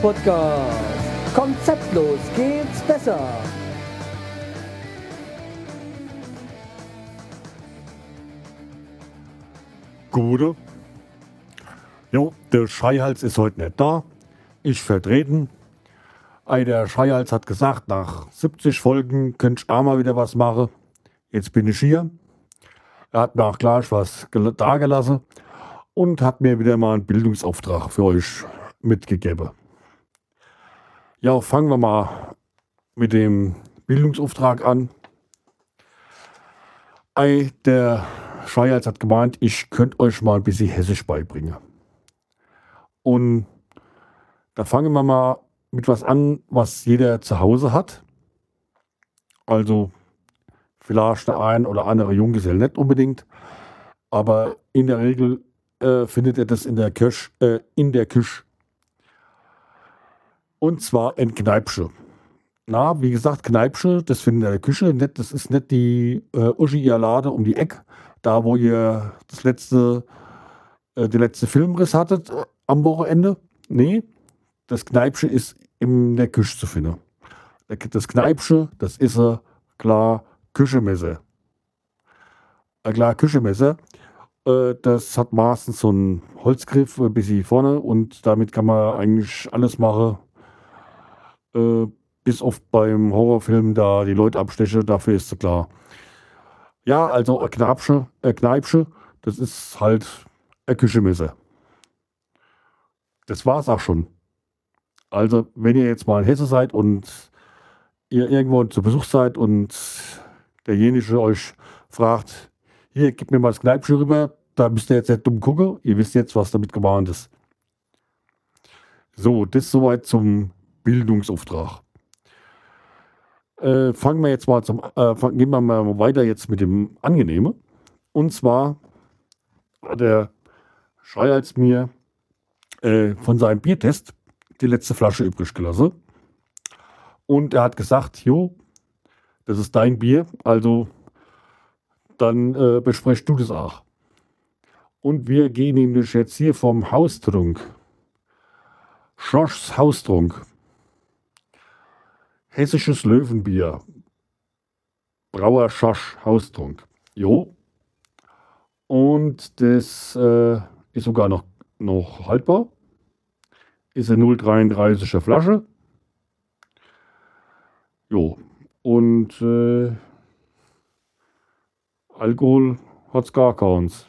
Podcast. Konzeptlos geht's besser. Gute. Jo, der Schreihals ist heute nicht da. Ich vertreten. Der Schreihals hat gesagt, nach 70 Folgen könnte ich auch mal wieder was machen. Jetzt bin ich hier. Er hat mir auch gleich was dagelassen und hat mir wieder mal einen Bildungsauftrag für euch mitgegeben. Ja, fangen wir mal mit dem Bildungsauftrag an. Ei, der Schreihals hat gemeint, ich könnte euch mal ein bisschen Hessisch beibringen. Und da fangen wir mal mit was an, was jeder zu Hause hat. Also vielleicht der ein oder andere Junggeselle nicht unbedingt, aber in der Regel äh, findet ihr das in der Kirche, äh, in der Küche. Und zwar ein Kneipsche. Na, wie gesagt, Kneipsche, das findet in der Küche. Nicht, das ist nicht die äh, Uschi ihr Lade um die Ecke, da wo ihr das letzte, äh, die letzte Filmriss hattet äh, am Wochenende. Nee, das Kneipsche ist in der Küche zu finden. Das Kneipsche, das ist ein klar Küchenmesser. Ein klar Küchenmesser. Äh, das hat meistens so einen Holzgriff ein bisschen vorne und damit kann man eigentlich alles machen. Äh, bis oft beim Horrorfilm da die Leute abstechen, dafür ist es klar. Ja, also ein Kneipsche, ein Kneipsche, das ist halt ein Küchenmesser. Das war's auch schon. Also, wenn ihr jetzt mal in Hesse seid und ihr irgendwo zu Besuch seid und derjenige euch fragt, hier, gib mir mal das Kneipchen rüber, da müsst ihr jetzt nicht dumm gucken, ihr wisst jetzt, was damit gemeint ist. So, das soweit zum Bildungsauftrag. Äh, fangen wir jetzt mal zum, äh, gehen wir mal weiter jetzt mit dem Angenehmen. Und zwar hat der Schreihals mir äh, von seinem Biertest die letzte Flasche übrig gelassen. Und er hat gesagt, jo, das ist dein Bier, also dann äh, besprechst du das auch. Und wir gehen nämlich jetzt hier vom Haustrunk. Schorschs Haustrunk. Hessisches Löwenbier. Brauer Schorsch Haustrunk. Jo. Und das äh, ist sogar noch, noch haltbar ist eine 0,33er Flasche. Jo. Und äh, Alkohol hat es gar keins.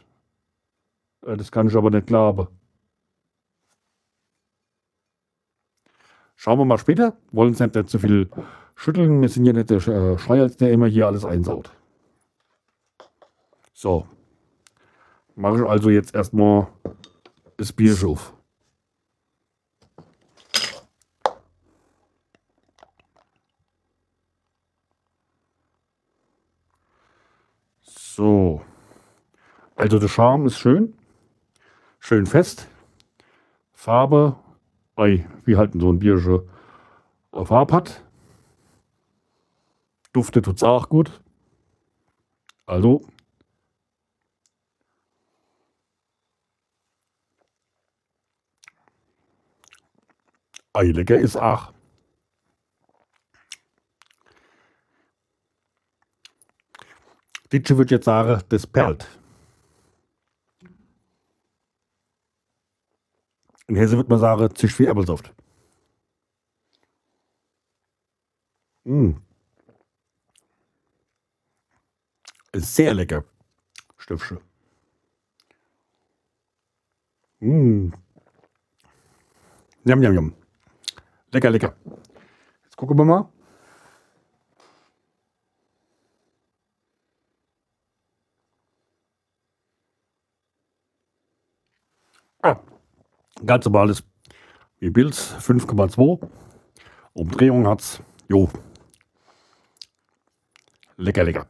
Äh, das kann ich aber nicht glauben. Schauen wir mal später. Wollen es nicht zu viel schütteln. Wir sind ja nicht der äh, der immer hier alles einsaut. So. Mache ich also jetzt erstmal das Bier auf. So. Also der Charme ist schön. Schön fest. Farbe, bei, wie halt so ein Biersche Farbe hat. Duftet tut's auch gut. Also. Ei, lecker ist auch. Ditsche wird jetzt sagen, das perlt. In Hesse wird man sagen, zisch wie Äppelsaft. Mm. Sehr lecker. Stöpfchen. Mm. Jam, jam, jam. Lecker, lecker. Jetzt gucken wir mal. Ah, ganz normales wie Bills 5,2. Umdrehung hat's. Jo. Lecker, lecker.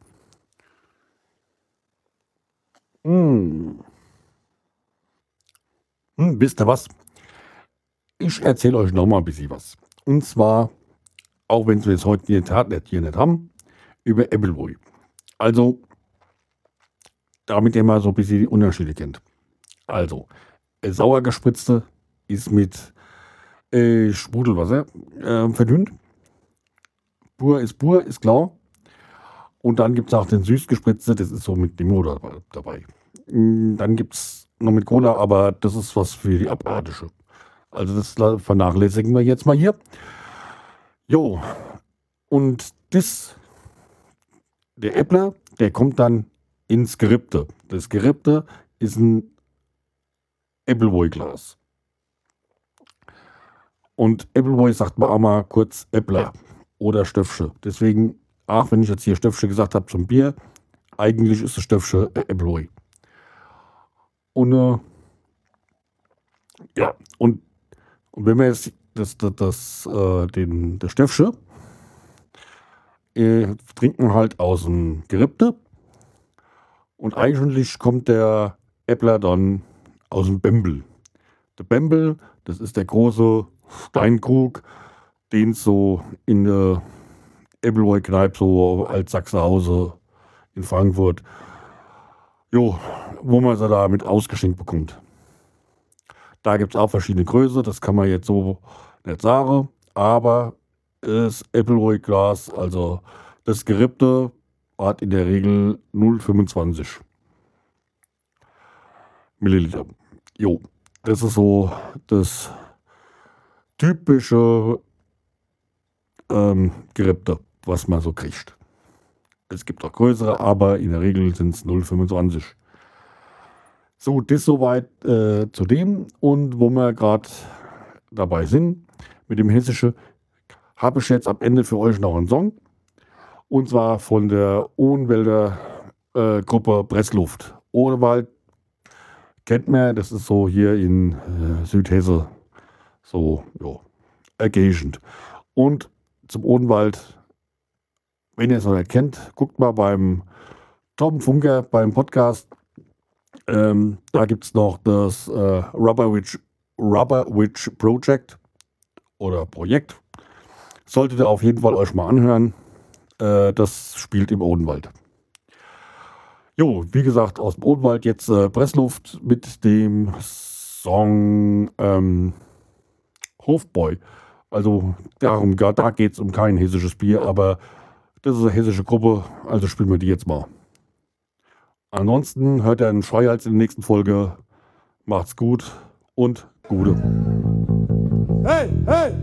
Mmh. Hm, wisst ihr was? Ich erzähle euch noch mal ein bisschen was. Und zwar, auch wenn wir es heute hier nicht, hier nicht haben, über Appleboy. Also, damit ihr mal so ein bisschen die Unterschiede kennt. Also, sauer gespritzte ist mit äh, Sprudelwasser äh, verdünnt. Pur ist pur, ist klar. Und dann gibt es auch den süßgespritzte, das ist so mit Limo dabei. Mm, dann gibt es noch mit Cola, aber das ist was für die Abartische. Also das vernachlässigen wir jetzt mal hier. Jo, und das, der Äppler, der kommt dann ins Gerippte. Das Gerippte ist ein Appleboy-Glas. Und Appleboy sagt man auch mal kurz Äppler oder Stöpfsche. Deswegen, ach, wenn ich jetzt hier Stöpfsche gesagt habe zum Bier, eigentlich ist es Stöpfsche äh, Appleboy. Und äh, ja, und, und wenn wir jetzt das, das, das, äh, den, das Stöpfsche äh, trinken halt aus dem Gerippte und eigentlich kommt der Äppler dann aus dem Bembel. Der Bembel, das ist der große Steinkrug, den es so in der Appleboy-Kneipe so als Sachsenhause in Frankfurt, jo, wo man sie da mit ausgeschenkt bekommt. Da gibt es auch verschiedene Größe, das kann man jetzt so nicht sagen, aber das Appleboy-Glas, also das Gerippte, hat in der Regel 0,25 Milliliter. Jo, das ist so das typische ähm, Gerippte, was man so kriegt. Es gibt auch größere, aber in der Regel sind es 0,25. So, das soweit äh, zu dem. Und wo wir gerade dabei sind, mit dem Hessische, habe ich jetzt am Ende für euch noch einen Song. Und zwar von der Ohnwälder äh, Gruppe Pressluft. Ohnewald kennt man, das ist so hier in äh, Südhesse so, ja, ergagend. Und zum Odenwald, wenn ihr es noch nicht kennt, guckt mal beim Tom Funker beim Podcast. Ähm, da gibt es noch das äh, Rubber, Witch, Rubber Witch Project oder Projekt. Solltet ihr auf jeden Fall euch mal anhören. Äh, das spielt im Odenwald. Jo, wie gesagt, aus dem Odenwald jetzt äh, Pressluft mit dem Song ähm, Hofboy. Also darum, da geht es um kein hessisches Bier, aber das ist eine hessische Gruppe, also spielen wir die jetzt mal. Ansonsten hört ihr einen Schreihals in der nächsten Folge. Macht's gut und Gute. Hey, hey!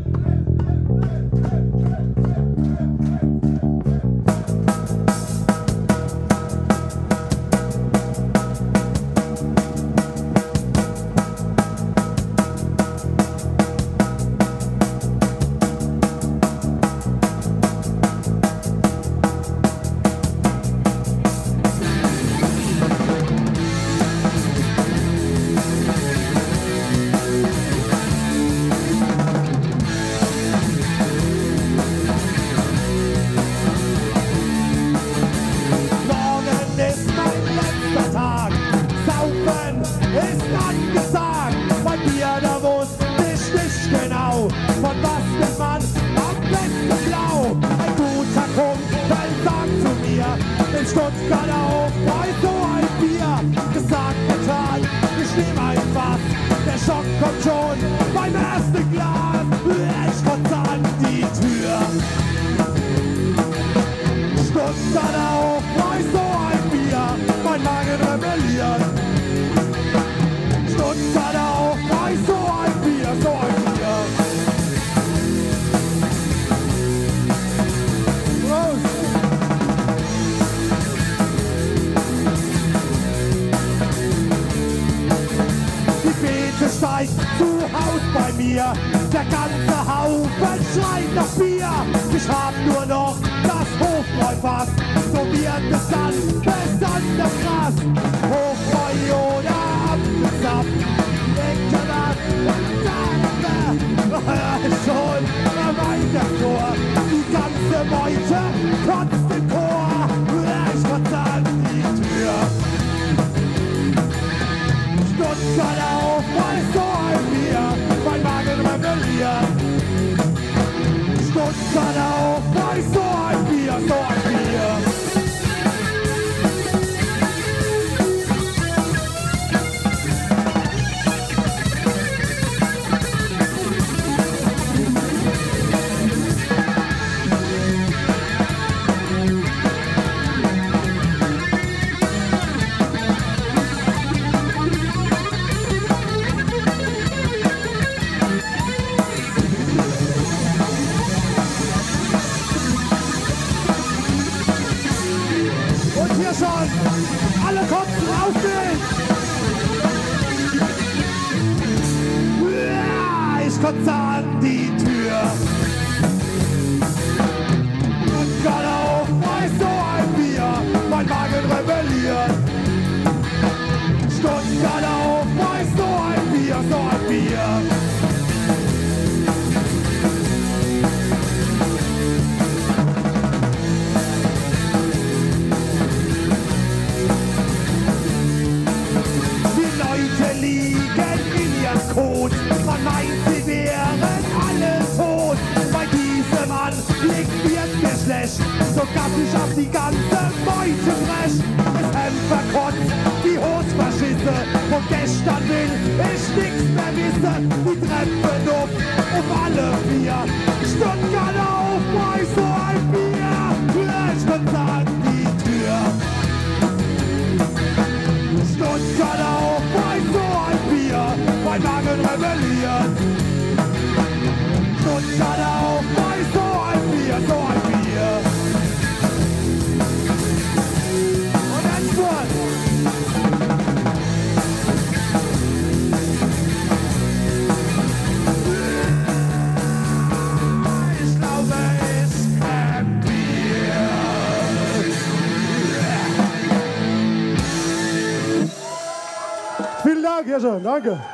Stuttgart auf, weiß so ein Bier, so ein Bier. Kot. Man meint, sie wären alle tot. Bei diesem Mann liegt mir schlecht. Sogar sich auf die ganze Beute brecht. Das Hemd verkotzt, die Hose verschisse. Von gestern will ich nichts mehr wissen. Die Treppe auf, auf alle vier. Vielen Dank, Jascha, danke.